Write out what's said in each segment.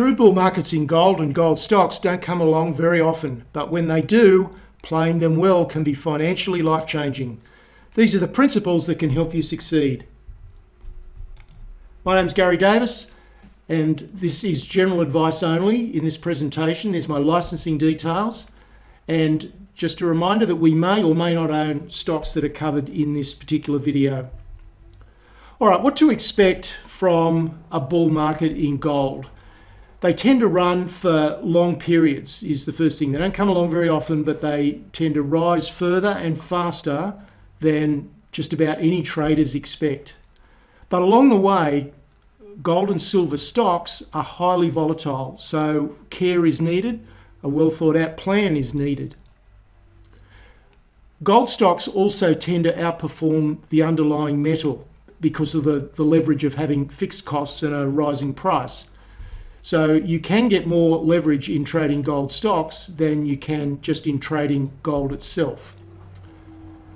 True bull markets in gold and gold stocks don't come along very often, but when they do, playing them well can be financially life changing. These are the principles that can help you succeed. My name's Garry Davis, and this is general advice only in this presentation. There's my licensing details, and just a reminder that we may or may not own stocks that are covered in this particular video. All right, what to expect from a bull market in gold? They tend to run for long periods is the first thing. They don't come along very often but they tend to rise further and faster than just about any traders expect. But along the way gold and silver stocks are highly volatile so care is needed a well thought out plan is needed. Gold stocks also tend to outperform the underlying metal because of the, the leverage of having fixed costs and a rising price so you can get more leverage in trading gold stocks than you can just in trading gold itself.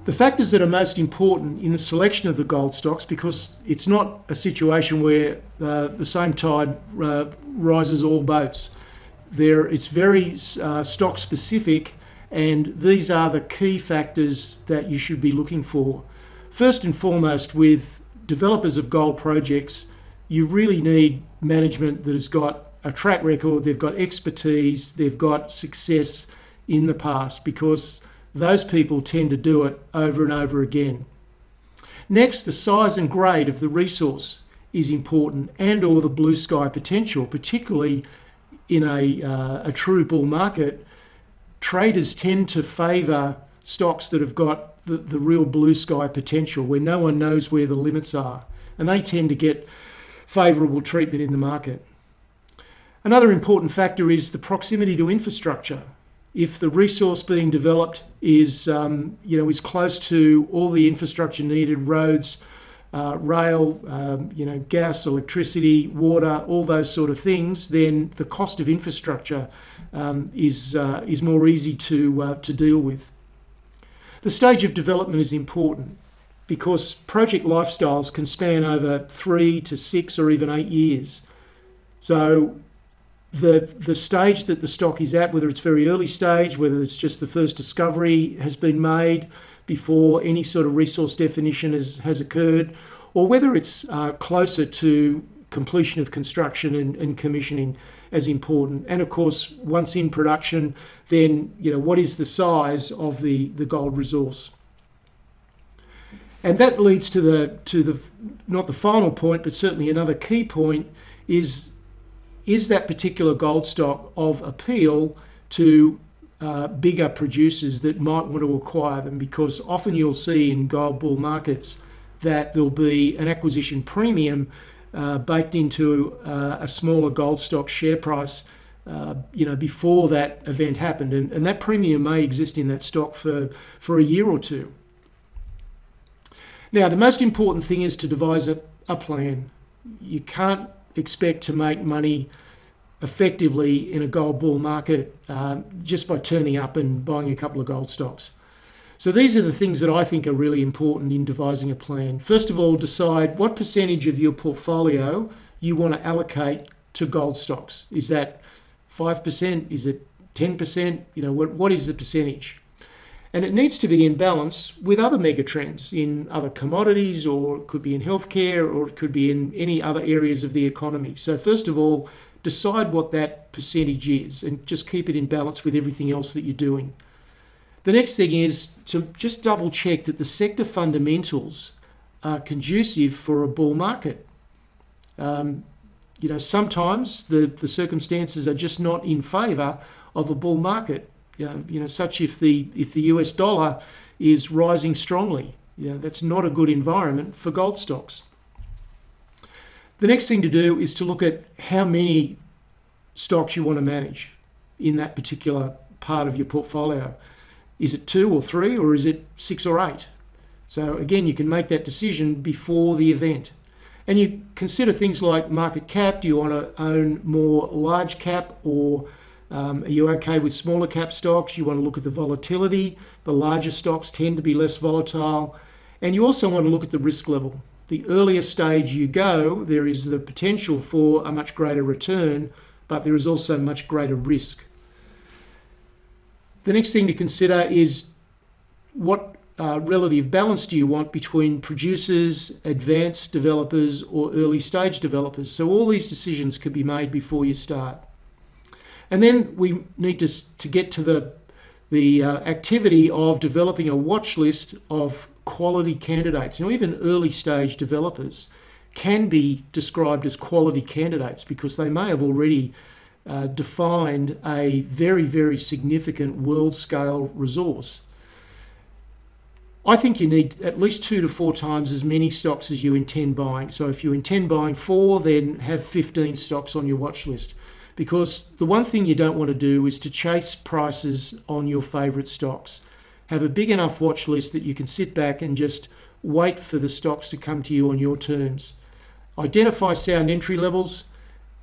The factors that are most important in the selection of the gold stocks, because it's not a situation where uh, the same tide uh, rises all boats. There, it's very uh, stock specific, and these are the key factors that you should be looking for. First and foremost, with developers of gold projects, you really need management that has got a track record, they've got expertise, they've got success in the past because those people tend to do it over and over again. Next, the size and grade of the resource is important and or the blue sky potential, particularly in a, uh, a true bull market. Traders tend to favour stocks that have got the, the real blue sky potential where no one knows where the limits are. And they tend to get favourable treatment in the market. Another important factor is the proximity to infrastructure. If the resource being developed is, um, you know, is close to all the infrastructure needed, roads, uh, rail, um, you know, gas, electricity, water, all those sort of things, then the cost of infrastructure um, is uh, is more easy to uh, to deal with. The stage of development is important because project lifestyles can span over three to six or even eight years. So the the stage that the stock is at, whether it's very early stage, whether it's just the first discovery has been made before any sort of resource definition has, has occurred, or whether it's uh, closer to completion of construction and, and commissioning as important. And of course, once in production, then you know what is the size of the, the gold resource. And that leads to the to the not the final point, but certainly another key point is is that particular gold stock of appeal to uh, bigger producers that might want to acquire them? Because often you'll see in gold bull markets that there'll be an acquisition premium uh, baked into uh, a smaller gold stock share price uh, you know before that event happened. And, and that premium may exist in that stock for for a year or two now, the most important thing is to devise a, a plan. You can't expect to make money effectively in a gold bull market uh, just by turning up and buying a couple of gold stocks. So these are the things that I think are really important in devising a plan. First of all, decide what percentage of your portfolio you want to allocate to gold stocks. Is that 5%? Is it 10%? You know, what, what is the percentage? And it needs to be in balance with other megatrends in other commodities, or it could be in healthcare, or it could be in any other areas of the economy. So, first of all, decide what that percentage is and just keep it in balance with everything else that you're doing. The next thing is to just double check that the sector fundamentals are conducive for a bull market. Um, you know, sometimes the, the circumstances are just not in favour of a bull market you know, you know, such if the if the US dollar is rising strongly, you know, that's not a good environment for gold stocks. The next thing to do is to look at how many stocks you want to manage in that particular part of your portfolio. Is it two or three, or is it six or eight? So again, you can make that decision before the event. And you consider things like market cap. Do you want to own more large cap or um, are you okay with smaller cap stocks? You want to look at the volatility. The larger stocks tend to be less volatile. And you also want to look at the risk level. The earlier stage you go, there is the potential for a much greater return but there is also much greater risk. The next thing to consider is what uh, relative balance do you want between producers, advanced developers, or early stage developers? So, all these decisions can be made before you start. And then we need to, to get to the, the uh, activity of developing a watch list of quality candidates. Know, even early stage developers can be described as quality candidates because they may have already uh, defined a very, very significant world scale resource. I think you need at least two to four times as many stocks as you intend buying. So if you intend buying four, then have 15 stocks on your watch list. Because the one thing you don't want to do is to chase prices on your favourite stocks. Have a big enough watch list that you can sit back and just wait for the stocks to come to you on your terms. Identify sound entry levels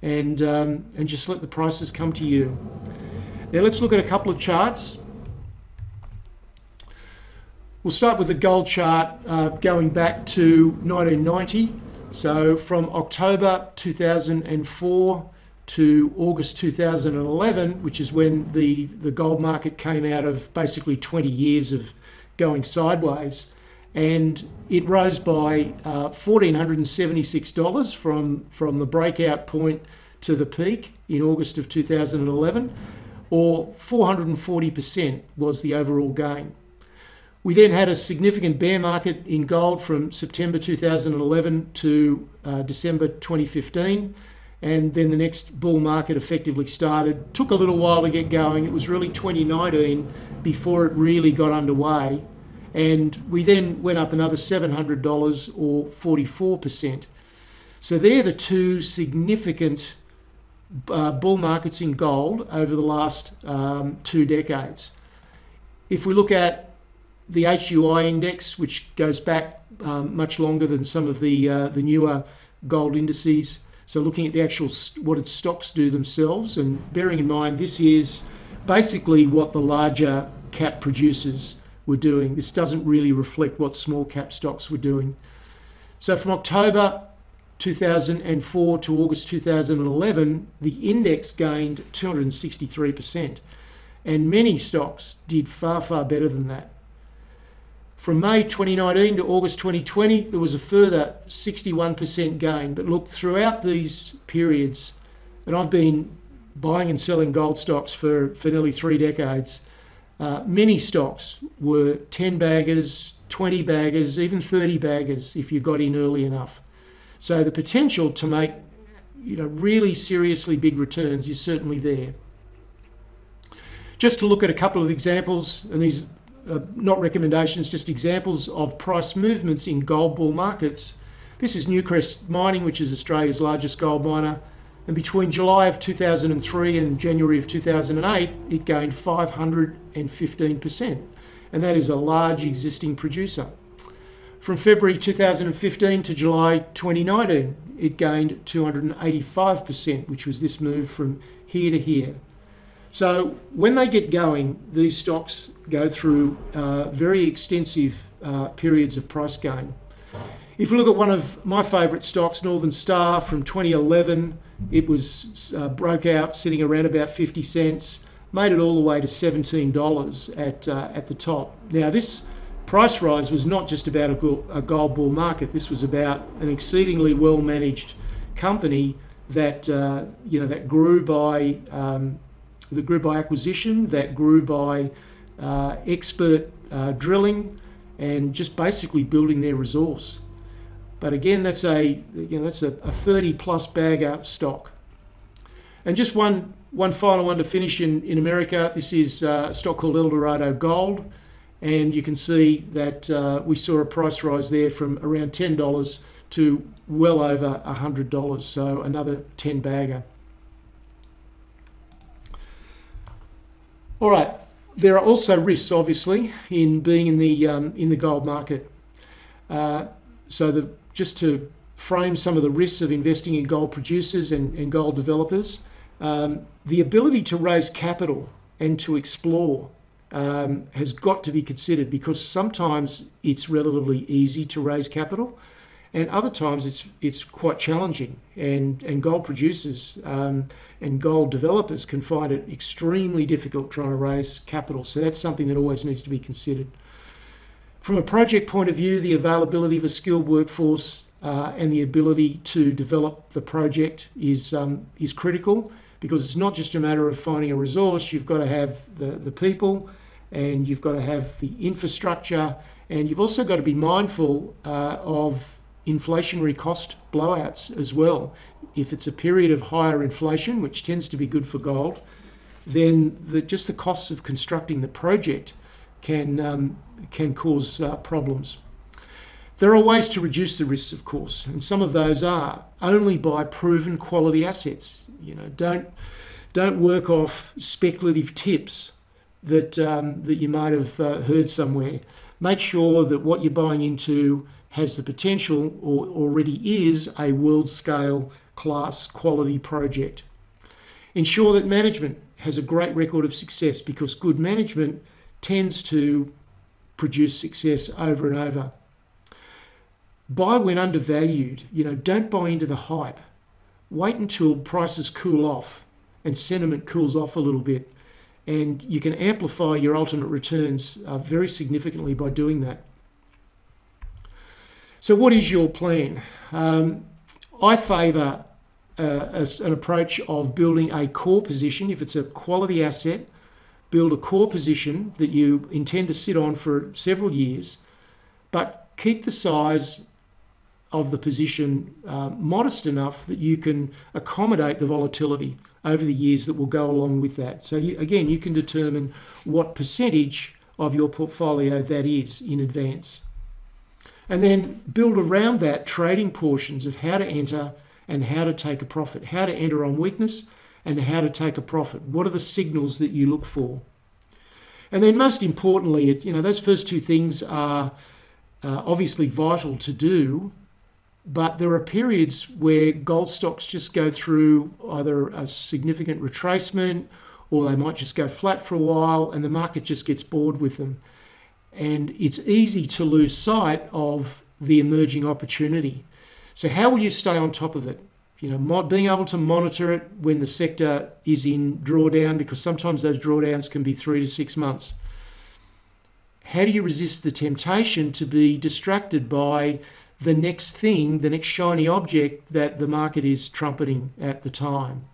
and, um, and just let the prices come to you. Now let's look at a couple of charts. We'll start with the gold chart uh, going back to 1990. So from October 2004 to August 2011, which is when the, the gold market came out of basically 20 years of going sideways. And it rose by uh, $1,476 from, from the breakout point to the peak in August of 2011, or 440% was the overall gain. We then had a significant bear market in gold from September 2011 to uh, December 2015. And then the next bull market effectively started. Took a little while to get going. It was really 2019 before it really got underway. And we then went up another $700 or 44%. So they're the two significant uh, bull markets in gold over the last um, two decades. If we look at the HUI index, which goes back um, much longer than some of the uh, the newer gold indices. So looking at the actual what its stocks do themselves, and bearing in mind this is basically what the larger cap producers were doing. This doesn't really reflect what small cap stocks were doing. So from October 2004 to August 2011, the index gained 263%, and many stocks did far, far better than that. From May 2019 to August 2020, there was a further 61% gain. But look, throughout these periods, and I've been buying and selling gold stocks for, for nearly three decades, uh, many stocks were 10 baggers, 20 baggers, even 30 baggers if you got in early enough. So the potential to make you know, really seriously big returns is certainly there. Just to look at a couple of examples, and these uh, not recommendations, just examples of price movements in gold bull markets. This is Newcrest Mining, which is Australia's largest gold miner. And between July of 2003 and January of 2008, it gained 515%. And that is a large existing producer. From February 2015 to July 2019, it gained 285%, which was this move from here to here. So when they get going, these stocks go through uh, very extensive uh, periods of price gain. If we look at one of my favourite stocks, Northern Star, from 2011, it was uh, broke out sitting around about 50 cents, made it all the way to $17 at uh, at the top. Now this price rise was not just about a, a gold bull market. This was about an exceedingly well managed company that uh, you know that grew by um, that grew by acquisition, that grew by uh, expert uh, drilling, and just basically building their resource. But again, that's a you know that's a, a 30 plus bagger stock. And just one one final one to finish in, in America. This is uh, a stock called Eldorado Gold, and you can see that uh, we saw a price rise there from around ten dollars to well over hundred dollars. So another 10 bagger. All right. There are also risks, obviously, in being in the um, in the gold market. Uh, so, the, just to frame some of the risks of investing in gold producers and, and gold developers, um, the ability to raise capital and to explore um, has got to be considered because sometimes it's relatively easy to raise capital, and other times it's it's quite challenging. And and gold producers um, and gold developers can find it extremely difficult trying to raise capital. So that's something that always needs to be considered. From a project point of view, the availability of a skilled workforce uh, and the ability to develop the project is um, is critical because it's not just a matter of finding a resource. You've got to have the the people, and you've got to have the infrastructure, and you've also got to be mindful uh, of inflationary cost blowouts as well. If it's a period of higher inflation, which tends to be good for gold, then the, just the costs of constructing the project can um, can cause uh, problems. There are ways to reduce the risks, of course, and some of those are only buy proven quality assets. You know, don't don't work off speculative tips that um, that you might have uh, heard somewhere. Make sure that what you're buying into has the potential or already is a world scale class quality project. Ensure that management has a great record of success because good management tends to produce success over and over. Buy when undervalued, you know, don't buy into the hype. Wait until prices cool off and sentiment cools off a little bit. And you can amplify your ultimate returns uh, very significantly by doing that. So, what is your plan? Um, I favour uh, an approach of building a core position. If it's a quality asset, build a core position that you intend to sit on for several years, but keep the size of the position uh, modest enough that you can accommodate the volatility over the years that will go along with that. So, you, again, you can determine what percentage of your portfolio that is in advance and then build around that trading portions of how to enter and how to take a profit, how to enter on weakness and how to take a profit. What are the signals that you look for? And then, most importantly, you know, those first two things are uh, obviously vital to do, but there are periods where gold stocks just go through either a significant retracement or they might just go flat for a while and the market just gets bored with them and it's easy to lose sight of the emerging opportunity. So, how will you stay on top of it? You know, being able to monitor it when the sector is in drawdown, because sometimes those drawdowns can be three to six months. How do you resist the temptation to be distracted by the next thing, the next shiny object that the market is trumpeting at the time?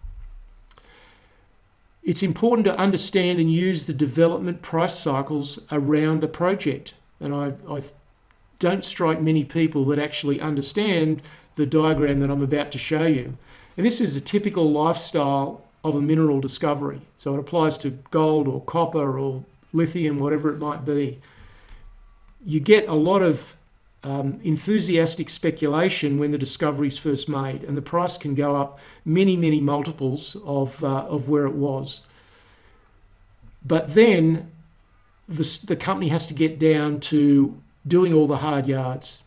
It's important to understand and use the development price cycles around a project. And I, I don't strike many people that actually understand the diagram that I'm about to show you. And this is a typical lifestyle of a mineral discovery. So it applies to gold or copper or lithium, whatever it might be. You get a lot of um, enthusiastic speculation when the discovery is first made, and the price can go up many, many multiples of, uh, of where it was. But then the, the company has to get down to doing all the hard yards,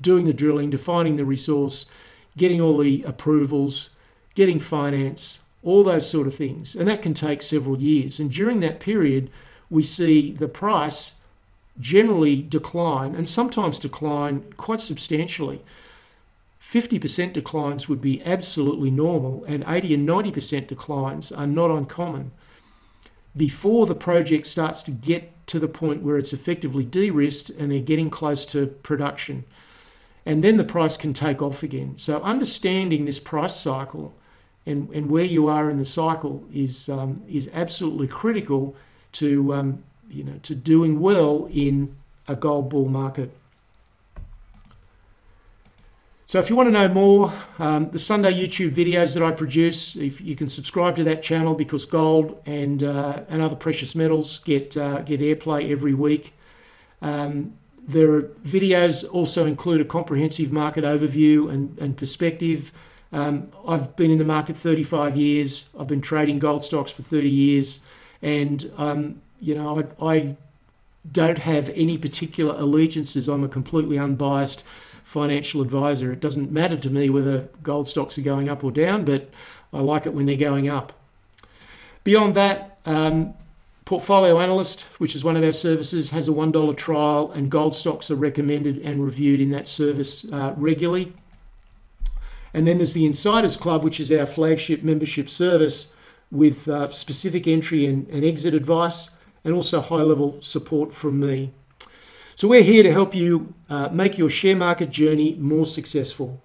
doing the drilling, defining the resource, getting all the approvals, getting finance, all those sort of things. And that can take several years. And during that period, we see the price generally decline and sometimes decline quite substantially. 50% declines would be absolutely normal, and 80 and 90% declines are not uncommon. Before the project starts to get to the point where it's effectively de risked and they're getting close to production. And then the price can take off again. So, understanding this price cycle and, and where you are in the cycle is, um, is absolutely critical to um, you know, to doing well in a gold bull market. So if you want to know more, um, the Sunday YouTube videos that I produce, if you can subscribe to that channel because gold and uh, and other precious metals get uh, get airplay every week. Um, their videos also include a comprehensive market overview and, and perspective. Um, I've been in the market 35 years. I've been trading gold stocks for 30 years, and um, you know, I, I don't have any particular allegiances. I'm a completely unbiased financial advisor. It doesn't matter to me whether gold stocks are going up or down, but I like it when they're going up. Beyond that, um, Portfolio Analyst, which is one of our services, has a $1 trial, and gold stocks are recommended and reviewed in that service uh, regularly. And then there's the Insiders Club, which is our flagship membership service with uh, specific entry and, and exit advice and also high level support from me. So we're here to help you uh, make your share market journey more successful.